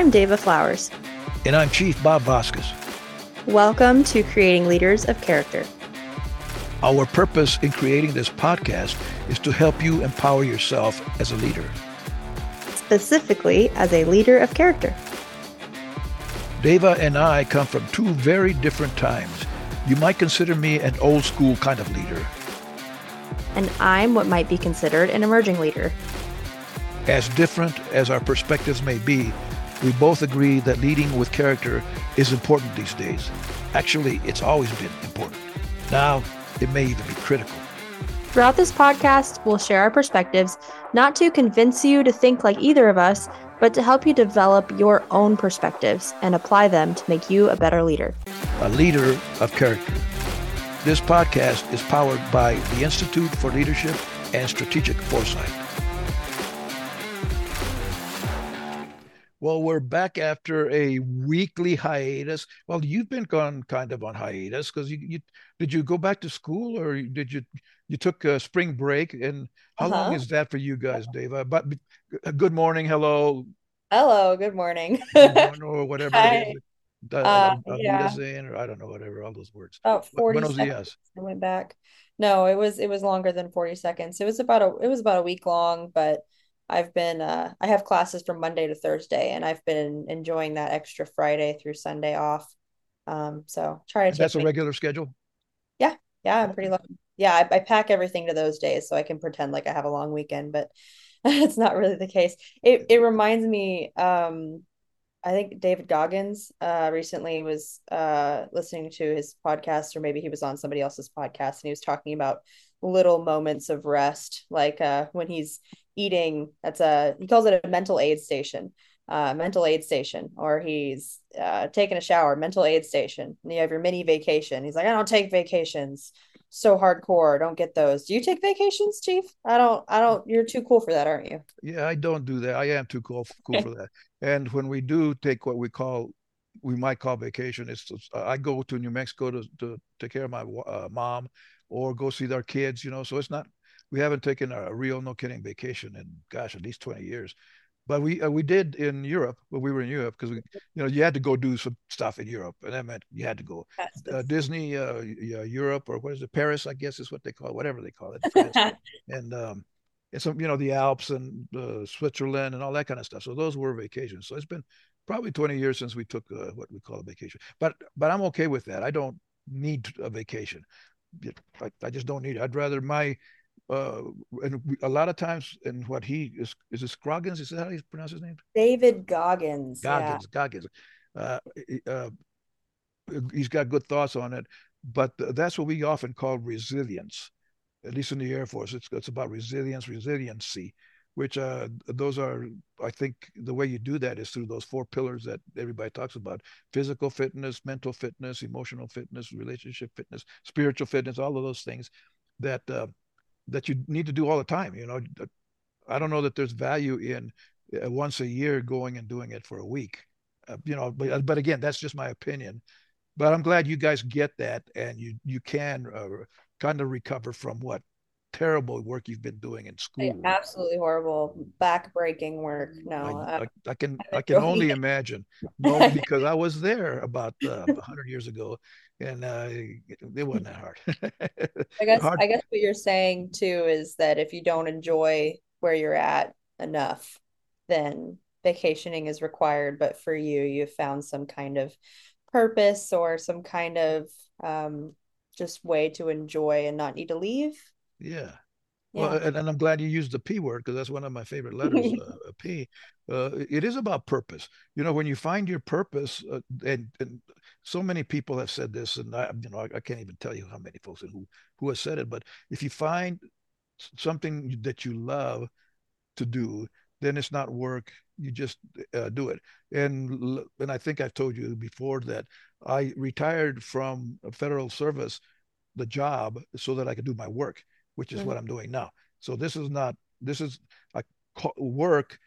I'm Dava Flowers. And I'm Chief Bob Vasquez. Welcome to Creating Leaders of Character. Our purpose in creating this podcast is to help you empower yourself as a leader, specifically as a leader of character. Dava and I come from two very different times. You might consider me an old school kind of leader. And I'm what might be considered an emerging leader. As different as our perspectives may be, we both agree that leading with character is important these days. Actually, it's always been important. Now, it may even be critical. Throughout this podcast, we'll share our perspectives, not to convince you to think like either of us, but to help you develop your own perspectives and apply them to make you a better leader. A leader of character. This podcast is powered by the Institute for Leadership and Strategic Foresight. Well, we're back after a weekly hiatus. Well, you've been gone kind of on hiatus because you, you did you go back to school or did you you took a spring break and how uh-huh. long is that for you guys, Dave? Uh, but uh, good morning, hello. Hello, good morning. or whatever it is. Uh, uh, yeah. or I don't know, whatever, all those words. Oh, 40 Buenos seconds. I went back. No, it was it was longer than 40 seconds. It was about a it was about a week long, but I've been uh, I have classes from Monday to Thursday, and I've been enjoying that extra Friday through Sunday off. Um, so try to. That's a regular schedule. Yeah, yeah, I'm pretty lucky. Yeah, I, I pack everything to those days so I can pretend like I have a long weekend, but it's not really the case. It it reminds me. Um, I think David Goggins uh, recently was uh, listening to his podcast, or maybe he was on somebody else's podcast, and he was talking about little moments of rest, like uh, when he's eating. That's a he calls it a mental aid station, uh, mental aid station, or he's uh, taking a shower, mental aid station. And you have your mini vacation. He's like, I don't take vacations. So hardcore. Don't get those. Do you take vacations, Chief? I don't. I don't. You're too cool for that, aren't you? Yeah, I don't do that. I am too cool cool for that. And when we do take what we call we might call vacation. It's I go to New Mexico to to take care of my uh, mom, or go see their kids. You know, so it's not we haven't taken a real no kidding vacation in gosh at least 20 years. But we uh, we did in Europe when we were in Europe because we you know you had to go do some stuff in Europe and that meant you had to go uh, Disney uh, yeah, Europe or what is it Paris I guess is what they call it whatever they call it and um and some you know the Alps and uh, Switzerland and all that kind of stuff. So those were vacations. So it's been probably 20 years since we took uh, what we call a vacation. But but I'm okay with that. I don't need a vacation. I, I just don't need it. I'd rather my uh, and we, a lot of times, and what he is is it Scroggins? Is that how you pronounce his name? David Goggins. Goggins. Yeah. Goggins. Uh, uh, he's got good thoughts on it, but that's what we often call resilience. At least in the Air Force, it's it's about resilience, resiliency, which uh, those are, I think, the way you do that is through those four pillars that everybody talks about: physical fitness, mental fitness, emotional fitness, relationship fitness, spiritual fitness, all of those things that uh, that you need to do all the time. You know, I don't know that there's value in uh, once a year going and doing it for a week. Uh, you know, but uh, but again, that's just my opinion. But I'm glad you guys get that, and you you can uh, kind of recover from what terrible work you've been doing in school. Absolutely horrible, back-breaking work. No, I, I, I can I can only imagine. No, because I was there about uh, 100 years ago, and uh, it wasn't that hard. I guess hard. I guess what you're saying too is that if you don't enjoy where you're at enough, then vacationing is required. But for you, you've found some kind of purpose or some kind of um, just way to enjoy and not need to leave. Yeah. Yeah. Well, and, and, I'm glad you used the P word because that's one of my favorite letters, uh, P. Uh, it is about purpose. You know, when you find your purpose, uh, and, and so many people have said this, and I, you know, I, I, can't even tell you how many folks and who who has said it. But if you find something that you love to do, then it's not work. You just uh, do it. And and I think I've told you before that I retired from federal service, the job, so that I could do my work which is mm-hmm. what I'm doing now. So this is not this is I work,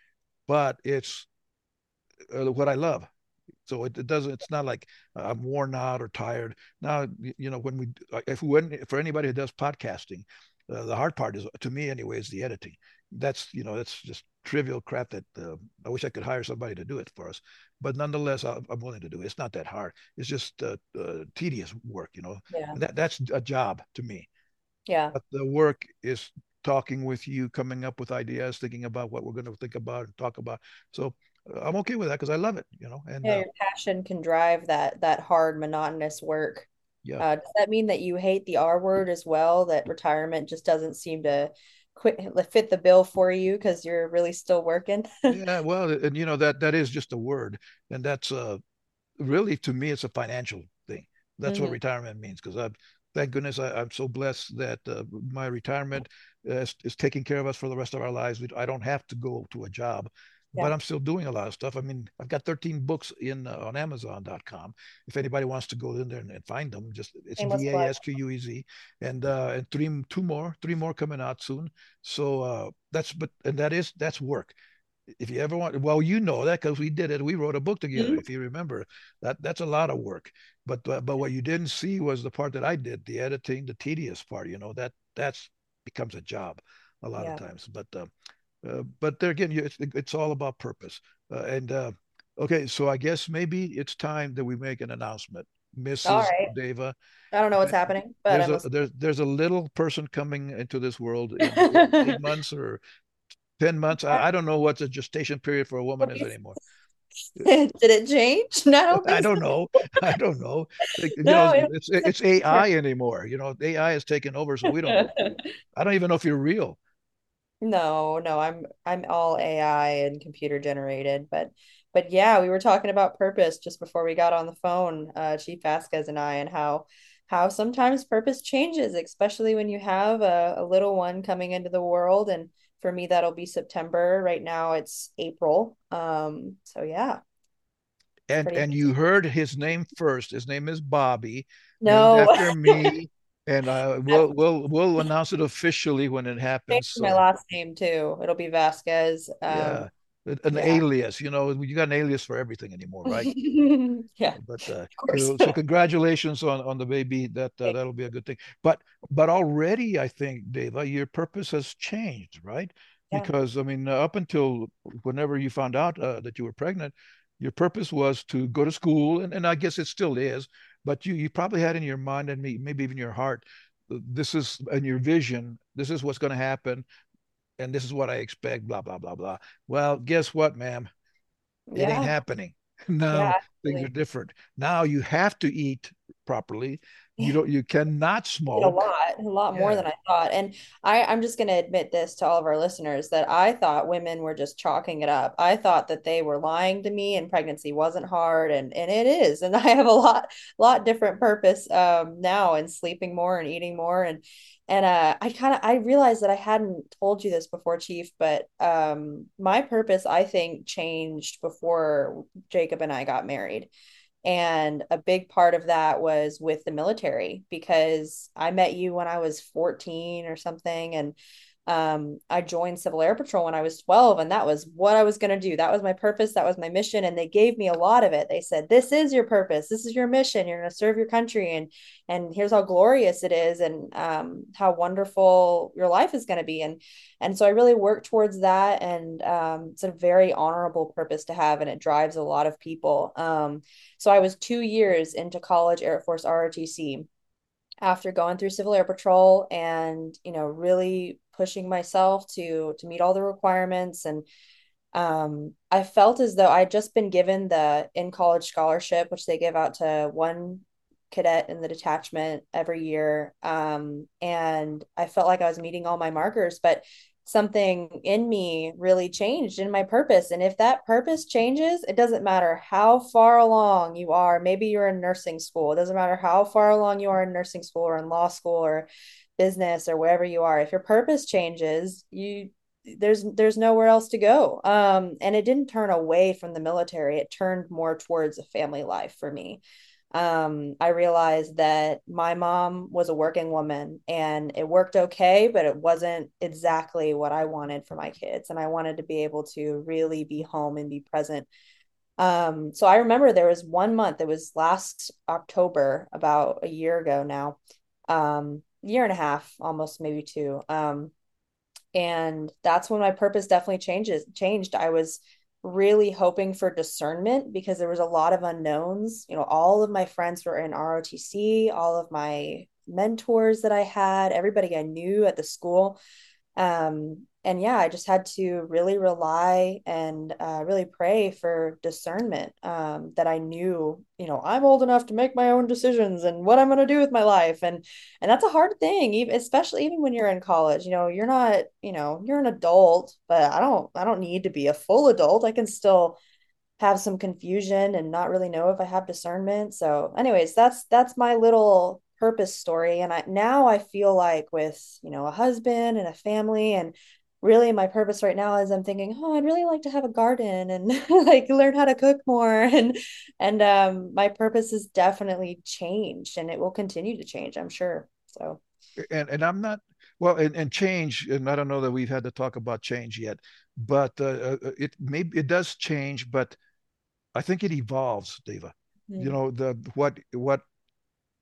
but it's uh, what I love. So it, it, doesn't. It's not like I'm worn out or tired. Now you know when we if we for anybody who does podcasting, uh, the hard part is to me anyway is the editing. that's you know that's just trivial crap that uh, I wish I could hire somebody to do it for us. But nonetheless, I, am willing to do it. It's not that hard. It's just uh, uh, tedious work, you know. Yeah. That that's a job to me. Yeah. But the work is talking with you, coming up with ideas, thinking about what we're going to think about and talk about. So uh, I'm okay with that because I love it, you know. And yeah, uh, your passion can drive that that hard, monotonous work. Yeah. Uh, does that mean that you hate the R word as well? That retirement just doesn't seem to quit fit the bill for you because you're really still working. yeah, well, and you know that that is just a word, and that's uh really to me it's a financial thing. That's mm-hmm. what retirement means because I've thank goodness I, am so blessed that uh, my retirement is, is, taking care of us for the rest of our lives. I don't have to go to a job yeah. but I'm still doing a lot of stuff. I mean, I've got 13 books in uh, on Amazon.com. If anybody wants to go in there and, and find them, just it's D A S Q U E Z, and uh, and three two more, three more coming out soon. So uh, that's but and that is that's work. If you ever want, well, you know that because we did it. We wrote a book together. Mm-hmm. If you remember, that that's a lot of work. But uh, but what you didn't see was the part that I did, the editing, the tedious part. You know that that's becomes a job a lot yeah. of times. But uh, uh, but there again, it's, it's all about purpose. Uh, and uh, okay, so I guess maybe it's time that we make an announcement, Mrs. Right. Dava. I don't know what's happening, but there's a there's there's a little person coming into this world in eight months or ten months. I, I, don't know what the gestation period for a woman is anymore. Did it change? No, I don't know. I don't know. You no, know, it's it's AI anymore. You know, AI has taken over, so we don't. I don't even know if you're real. No, no, I'm I'm all AI and computer generated, but but yeah, we were talking about purpose just before we got on the phone, uh, Chief Vasquez and I, and how how sometimes purpose changes, especially when you have a, a little one coming into the world. And for me, that'll be September. Right now, it's April. Um, so yeah. And and you heard his name first. His name is Bobby. No, after me. and uh, we'll we'll we'll announce it officially when it happens. So. My last name too. It'll be Vasquez. Um, yeah, an yeah. alias. You know, you got an alias for everything anymore, right? yeah. But uh, so, so, congratulations on on the baby. That uh, that'll be a good thing. But but already, I think, Dava, uh, your purpose has changed, right? Yeah. Because I mean, uh, up until whenever you found out uh, that you were pregnant, your purpose was to go to school, and, and I guess it still is but you you probably had in your mind and maybe even your heart this is in your vision this is what's going to happen and this is what i expect blah blah blah blah. Well guess what ma'am? Yeah. it ain't happening. Now yeah, things are different. Now you have to eat properly you don't you cannot smoke a lot a lot yeah. more than i thought. And i i'm just going to admit this to all of our listeners that i thought women were just chalking it up. I thought that they were lying to me and pregnancy wasn't hard and and it is. And i have a lot lot different purpose um now and sleeping more and eating more. And and uh i kind of i realized that i hadn't told you this before chief but um my purpose i think changed before jacob and i got married and a big part of that was with the military because I met you when I was 14 or something. And um, I joined Civil Air Patrol when I was 12, and that was what I was going to do. That was my purpose. That was my mission. And they gave me a lot of it. They said, This is your purpose. This is your mission. You're going to serve your country. And, and here's how glorious it is and um, how wonderful your life is going to be. And, and so I really work towards that. And um, it's a very honorable purpose to have, and it drives a lot of people. Um, so I was two years into college, Air Force ROTC after going through civil air patrol and you know really pushing myself to to meet all the requirements and um, I felt as though I'd just been given the in college scholarship, which they give out to one cadet in the detachment every year. Um, and I felt like I was meeting all my markers, but something in me really changed in my purpose. And if that purpose changes, it doesn't matter how far along you are. Maybe you're in nursing school. It doesn't matter how far along you are in nursing school or in law school or business or wherever you are if your purpose changes you there's there's nowhere else to go. Um and it didn't turn away from the military. It turned more towards a family life for me. Um i realized that my mom was a working woman and it worked okay but it wasn't exactly what i wanted for my kids. And i wanted to be able to really be home and be present. Um so i remember there was one month it was last october about a year ago now um year and a half, almost maybe two. Um, And that's when my purpose definitely changes changed. I was really hoping for discernment because there was a lot of unknowns. You know, all of my friends were in ROTC, all of my mentors that I had, everybody I knew at the school. Um, and yeah, I just had to really rely and uh, really pray for discernment um, that I knew, you know, I'm old enough to make my own decisions and what I'm going to do with my life, and and that's a hard thing, even especially even when you're in college. You know, you're not, you know, you're an adult, but I don't, I don't need to be a full adult. I can still have some confusion and not really know if I have discernment. So, anyways, that's that's my little purpose story and I now I feel like with you know a husband and a family and really my purpose right now is I'm thinking, oh, I'd really like to have a garden and like learn how to cook more. And and um my purpose has definitely changed and it will continue to change, I'm sure. So and and I'm not well and, and change, and I don't know that we've had to talk about change yet, but uh, uh it maybe it does change, but I think it evolves, Dava. Mm-hmm. You know, the what what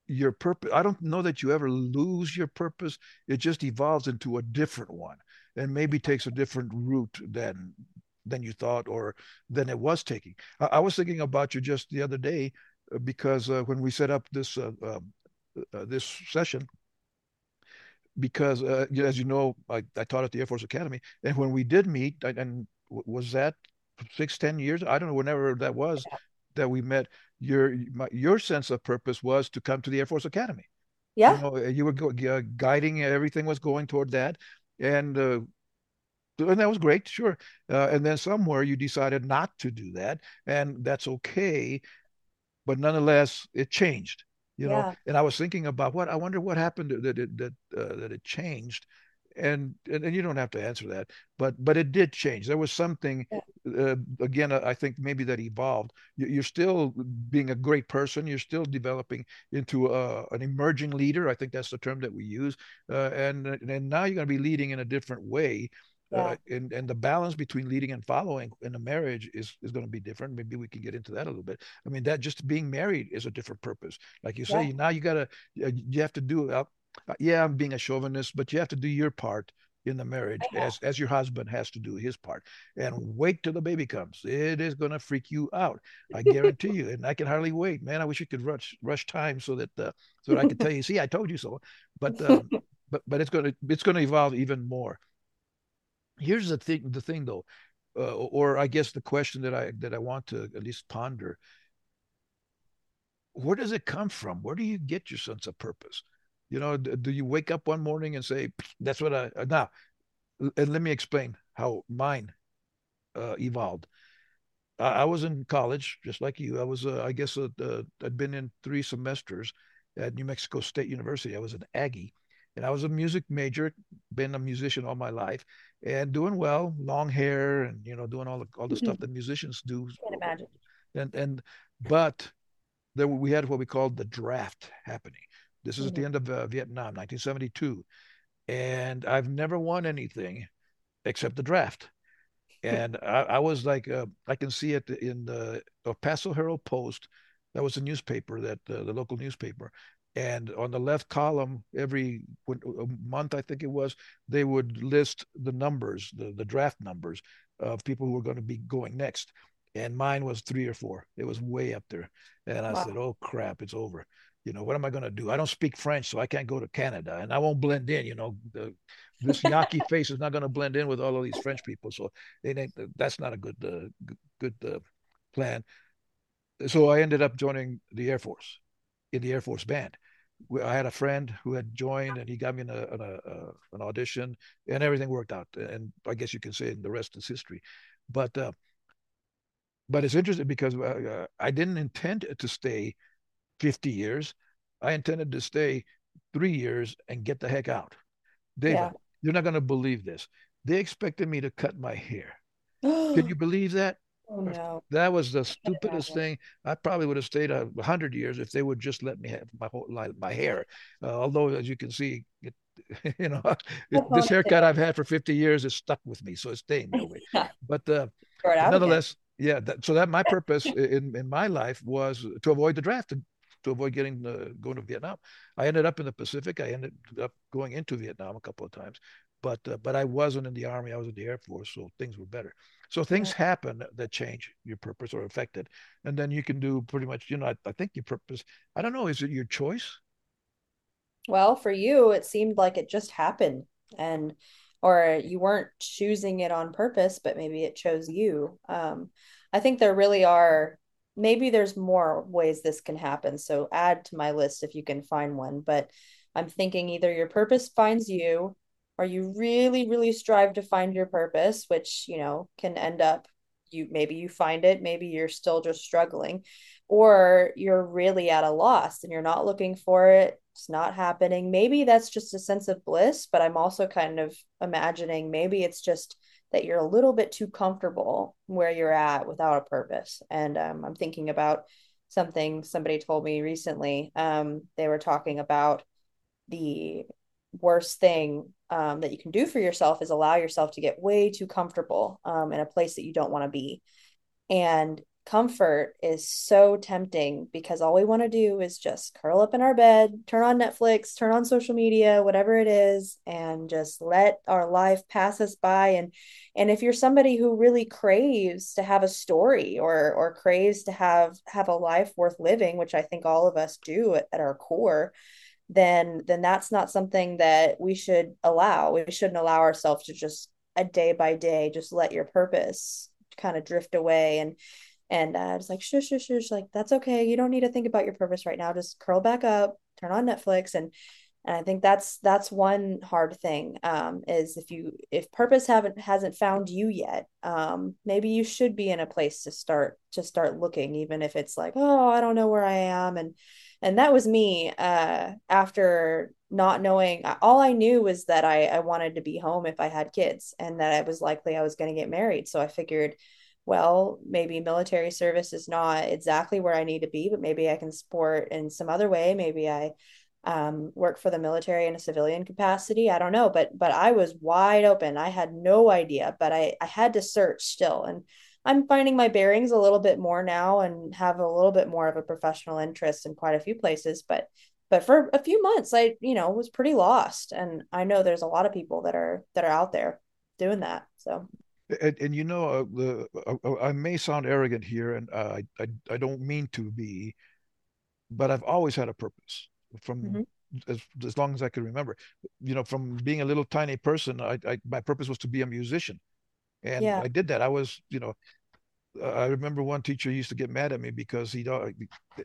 your purpose i don't know that you ever lose your purpose it just evolves into a different one and maybe takes a different route than than you thought or than it was taking. I, I was thinking about you just the other day uh, because uh, when we set up this uh, um, uh, this session, because uh, as you know, I, I, taught at the Air Force Academy, and when we did meet, and was that six, ten years? I don't know, whenever that was that we met. Your my, your sense of purpose was to come to the Air Force Academy. Yeah, you, know, you were go, uh, guiding. Everything was going toward that, and uh, and that was great, sure. Uh, and then somewhere you decided not to do that, and that's okay. But nonetheless, it changed, you yeah. know. And I was thinking about what I wonder what happened that it that uh, that it changed, and, and and you don't have to answer that but but it did change there was something uh, again i think maybe that evolved you're still being a great person you're still developing into a, an emerging leader i think that's the term that we use uh, and and now you're going to be leading in a different way uh, yeah. Uh, and and the balance between leading and following in a marriage is is going to be different. Maybe we can get into that a little bit. I mean, that just being married is a different purpose. Like you say, yeah. now you got to you have to do uh, yeah, I'm being a chauvinist, but you have to do your part in the marriage as as your husband has to do his part. And wait till the baby comes. It is going to freak you out i guarantee you and i can hardly wait. Man i wish you could rush rush time so that uh, so that i could tell you see i told you so. But um, but but it's going to it's going to evolve even more. Here's the thing the thing though uh, or i guess the question that i that i want to at least ponder. Where does it come from? Where do you get your sense of purpose you know, do you wake up one morning and say, "That's what I uh, now"? And let me explain how mine uh, evolved. I, I, was in college, just like you. I was, uh, I guess, uh, uh, I'd been in three semesters at New Mexico State University. I was an Aggie, and I was a music major. Been a musician all my life, and doing well. Long hair, and you know, doing all the all the mm-hmm. stuff that musicians do. Can't imagine. And and but there we had what we called the draft happening this is mm-hmm. at the end of uh, Vietnam, 1972. And I've never won anything except the draft. And I, I, was like, uh, I can see it in the El Paso Herald Post. That was a newspaper, that uh, the local newspaper. And on the left column, every month, I think it was, they would list the numbers, the, the draft numbers of people who were going to be going next. And mine was three or four. It was way up there. And I wow. said, oh, crap, it's over you know, what am I going to do? I don't speak French, so I can't go to Canada and I won't blend in. You know, the, this Yaqui face is not going to blend in with all of these French people. So they, that's not a good, uh, good uh, plan. So I ended up joining the Air Force in the Air Force band. I had a friend who had joined and he got me in a, in a uh, an audition and everything worked out. And I guess you can say the rest is history. But, uh, but it's interesting because uh, uh, I didn't intend to stay 50 years. I intended to stay three years and get the heck out. Dava, yeah. you're not going to believe this. They expected me to cut my hair. Can you believe that? Oh, no. That was the stupidest thing. I probably would have stayed a hundred years if they would just let me have my whole life, my hair. Uh, although, as you can see, it, you know, it, this haircut I've had for 50 years is stuck with me, so it's staying that way. But uh, nonetheless, yeah. That, so that my purpose in in my life was to avoid the draft, to avoid getting uh, going to Vietnam. I ended up in the Pacific. I ended up going into Vietnam a couple of times, but uh, but I wasn't in the army. I was in the Air Force, so things were better. So things happen that change your purpose or affect it, and then you can do pretty much. You know, I, I think your purpose. I don't know. Is it your choice? Well, for you, it seemed like it just happened, and or you weren't choosing it on purpose, but maybe it chose you. Um, I think there really are. Maybe there's more ways this can happen. So add to my list if you can find one. But I'm thinking either your purpose finds you or you really really strive to find your purpose which you know can end up you maybe you find it maybe you're still just struggling or you're really at a loss and you're not looking for it it's not happening maybe that's just a sense of bliss but i'm also kind of imagining maybe it's just that you're a little bit too comfortable where you're at without a purpose and um, i'm thinking about something somebody told me recently um, they were talking about the worst thing um, that you can do for yourself is allow yourself to get way too comfortable um, in a place that you don't want to be. And comfort is so tempting because all we want to do is just curl up in our bed, turn on Netflix, turn on social media, whatever it is, and just let our life pass us by. And and if you're somebody who really craves to have a story or or craves to have have a life worth living, which I think all of us do at, at our core, then then that's not something that we should allow we shouldn't allow ourselves to just a day by day just let your purpose kind of drift away and and uh, it's like shush shush shush like that's okay. You don't need to think about your purpose right now. Just curl back up turn on netflix. And and i think that's that's one hard thing um, is if you if purpose haven't hasn't found you yet um, maybe you should be in a place to start to start looking even if it's like oh i don't know where i am. And and that was me uh, after not knowing all i knew was that I, I wanted to be home if i had kids and that it was likely i was going to get married. So i figured well maybe military service is not exactly where i need to be but maybe i can support in some other way maybe i um, work for the military in a civilian capacity i don't know but but i was wide open i had no idea but i i had to search still and I'm finding my bearings a little bit more now and have a little bit more of a professional interest in quite a few places. But but for a few months, I you know was pretty lost, and I know there's a lot of people that are that are out there doing that. So. And, and you know, uh, the uh, uh I may sound arrogant here, and uh, I, I I don't mean to be, but I've always had a purpose from mm-hmm. as as long as I can remember. You know, from being a little tiny person, I, I my purpose was to be a musician and yeah. I did that. I was, you know, I remember one teacher used to get mad at me because he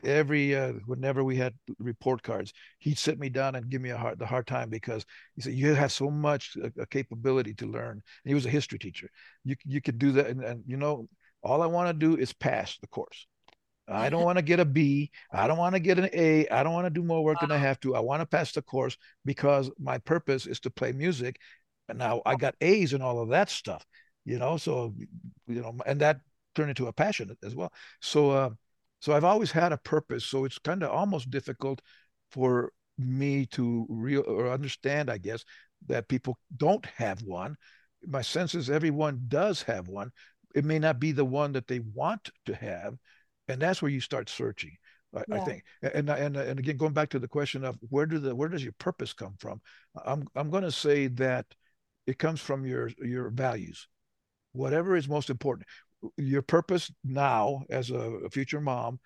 every uh, whenever we had report cards, he'd sit me down and give me a hard the hard time because he said you have so much a, uh, a capability to learn. And he was a history teacher. You you could do that, and, and you know all I want to do is pass the course. I don't want to get a B. I don't want to get an A. I don't want to do more work wow. than I have to. I want to pass the course because my purpose is to play music. And now I got A's and all of that stuff you know so you know and that turned into a passion as well. So uh so i've always had a purpose. So it's kind of almost difficult for me to real or understand i guess that people don't have one. My sense is everyone does have one. It may not be the one that they want to have and that's where you start searching I, yeah. I think and, and and again going back to the question of where do the where does your purpose come from? I'm i'm going to say that it comes from your your values. Whatever is most important. Your purpose now as a, future mom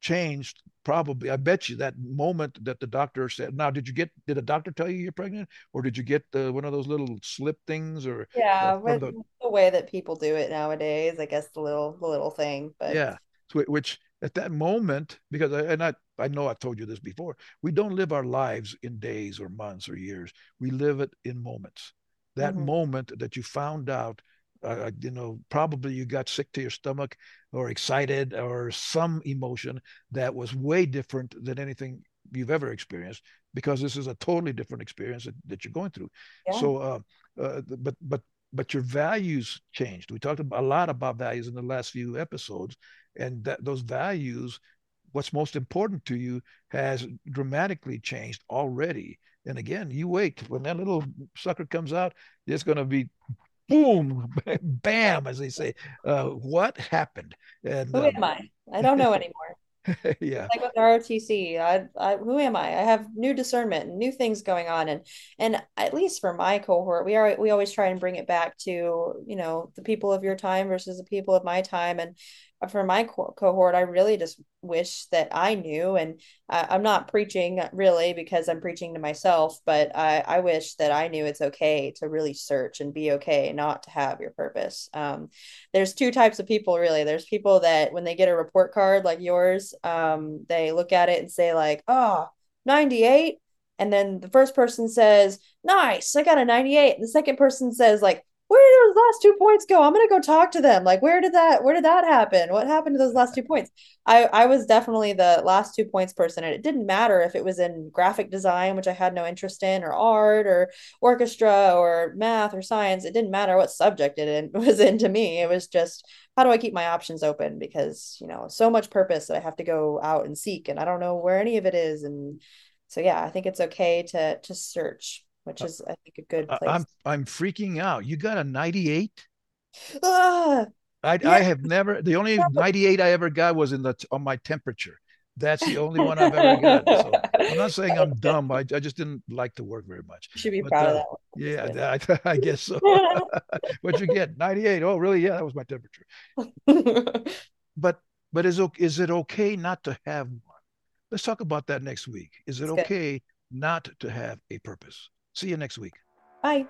changed probably i bet you that moment that the doctor said now did you get did a doctor tell you you're pregnant? Or did you get the, one of those little slip things or yeah uh, the, the, way that people do it nowadays i guess the little the little thing but yeah so, which at that moment because I, and I, I know i've told you this before we don't live our lives in days or months or years. We live it in moments. That mm-hmm. moment that you found out uh, you know, probably you got sick to your stomach or excited or some emotion that was way different than anything you've ever experienced because this is a totally different experience that, that you're going through. Yeah. So, uh, uh, but, but, but your values changed. We talked a lot about values in the last few episodes, and that those values, what's most important to you, has dramatically changed already. And again, you wait when that little sucker comes out, it's going to be boom, bam, as they say. Uh, what happened? And, Who um, am I? I don't know anymore. yeah. Like with ROTC, I, I, who am I? I have new discernment and new things going on, and and at least for my cohort, we are we always try and bring it back to you know the people of your time versus the people of my time, and for my co- cohort, I really just wish that I knew. And I'm not preaching really because I'm preaching to myself, but I, I wish that I knew it's okay to really search and be okay not to have your purpose. Um, there's two types of people really. There's people that when they get a report card like yours, um, they look at it and say, like, oh, 98. And then the first person says, nice, I got a 98. And the second person says, like, where did those last two points go? I'm gonna go talk to them. Like, where did that where did that happen? What happened to those last two points? I I was definitely the last two points person, and it didn't matter if it was in graphic design, which I had no interest in, or art, or orchestra, or math, or science. It didn't matter what subject it was in to me. It was just how do I keep my options open because you know so much purpose that I have to go out and seek, and I don't know where any of it is, and so yeah, I think it's okay to to search which uh, is I think a good place. I'm I'm freaking out. You got a 98? Ah, I yeah. I have never the only 98 I ever got was in the on my temperature. That's the only one I've ever got. So I'm not saying I'm dumb. I, I just didn't like to work very much. You should be but, proud uh, of that. One. Yeah, I, I, guess so. What'd you get? 98. Oh, really? Yeah, that was my temperature. but but is is it okay not to have one? Let's talk about that next week. Is it That's okay good. not to have a purpose? See you next week. Bye.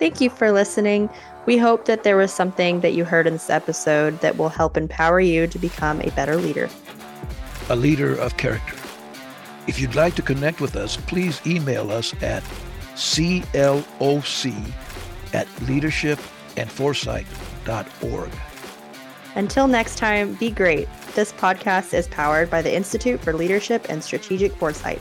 Thank you for listening. We hope that there was something that you heard in this episode that will help empower you to become a better leader. A leader of character. If you'd like to connect with us, please email us at cloc at leadershipandforesight.org. Until next time, be great. This podcast is powered by the Institute for Leadership and Strategic Foresight.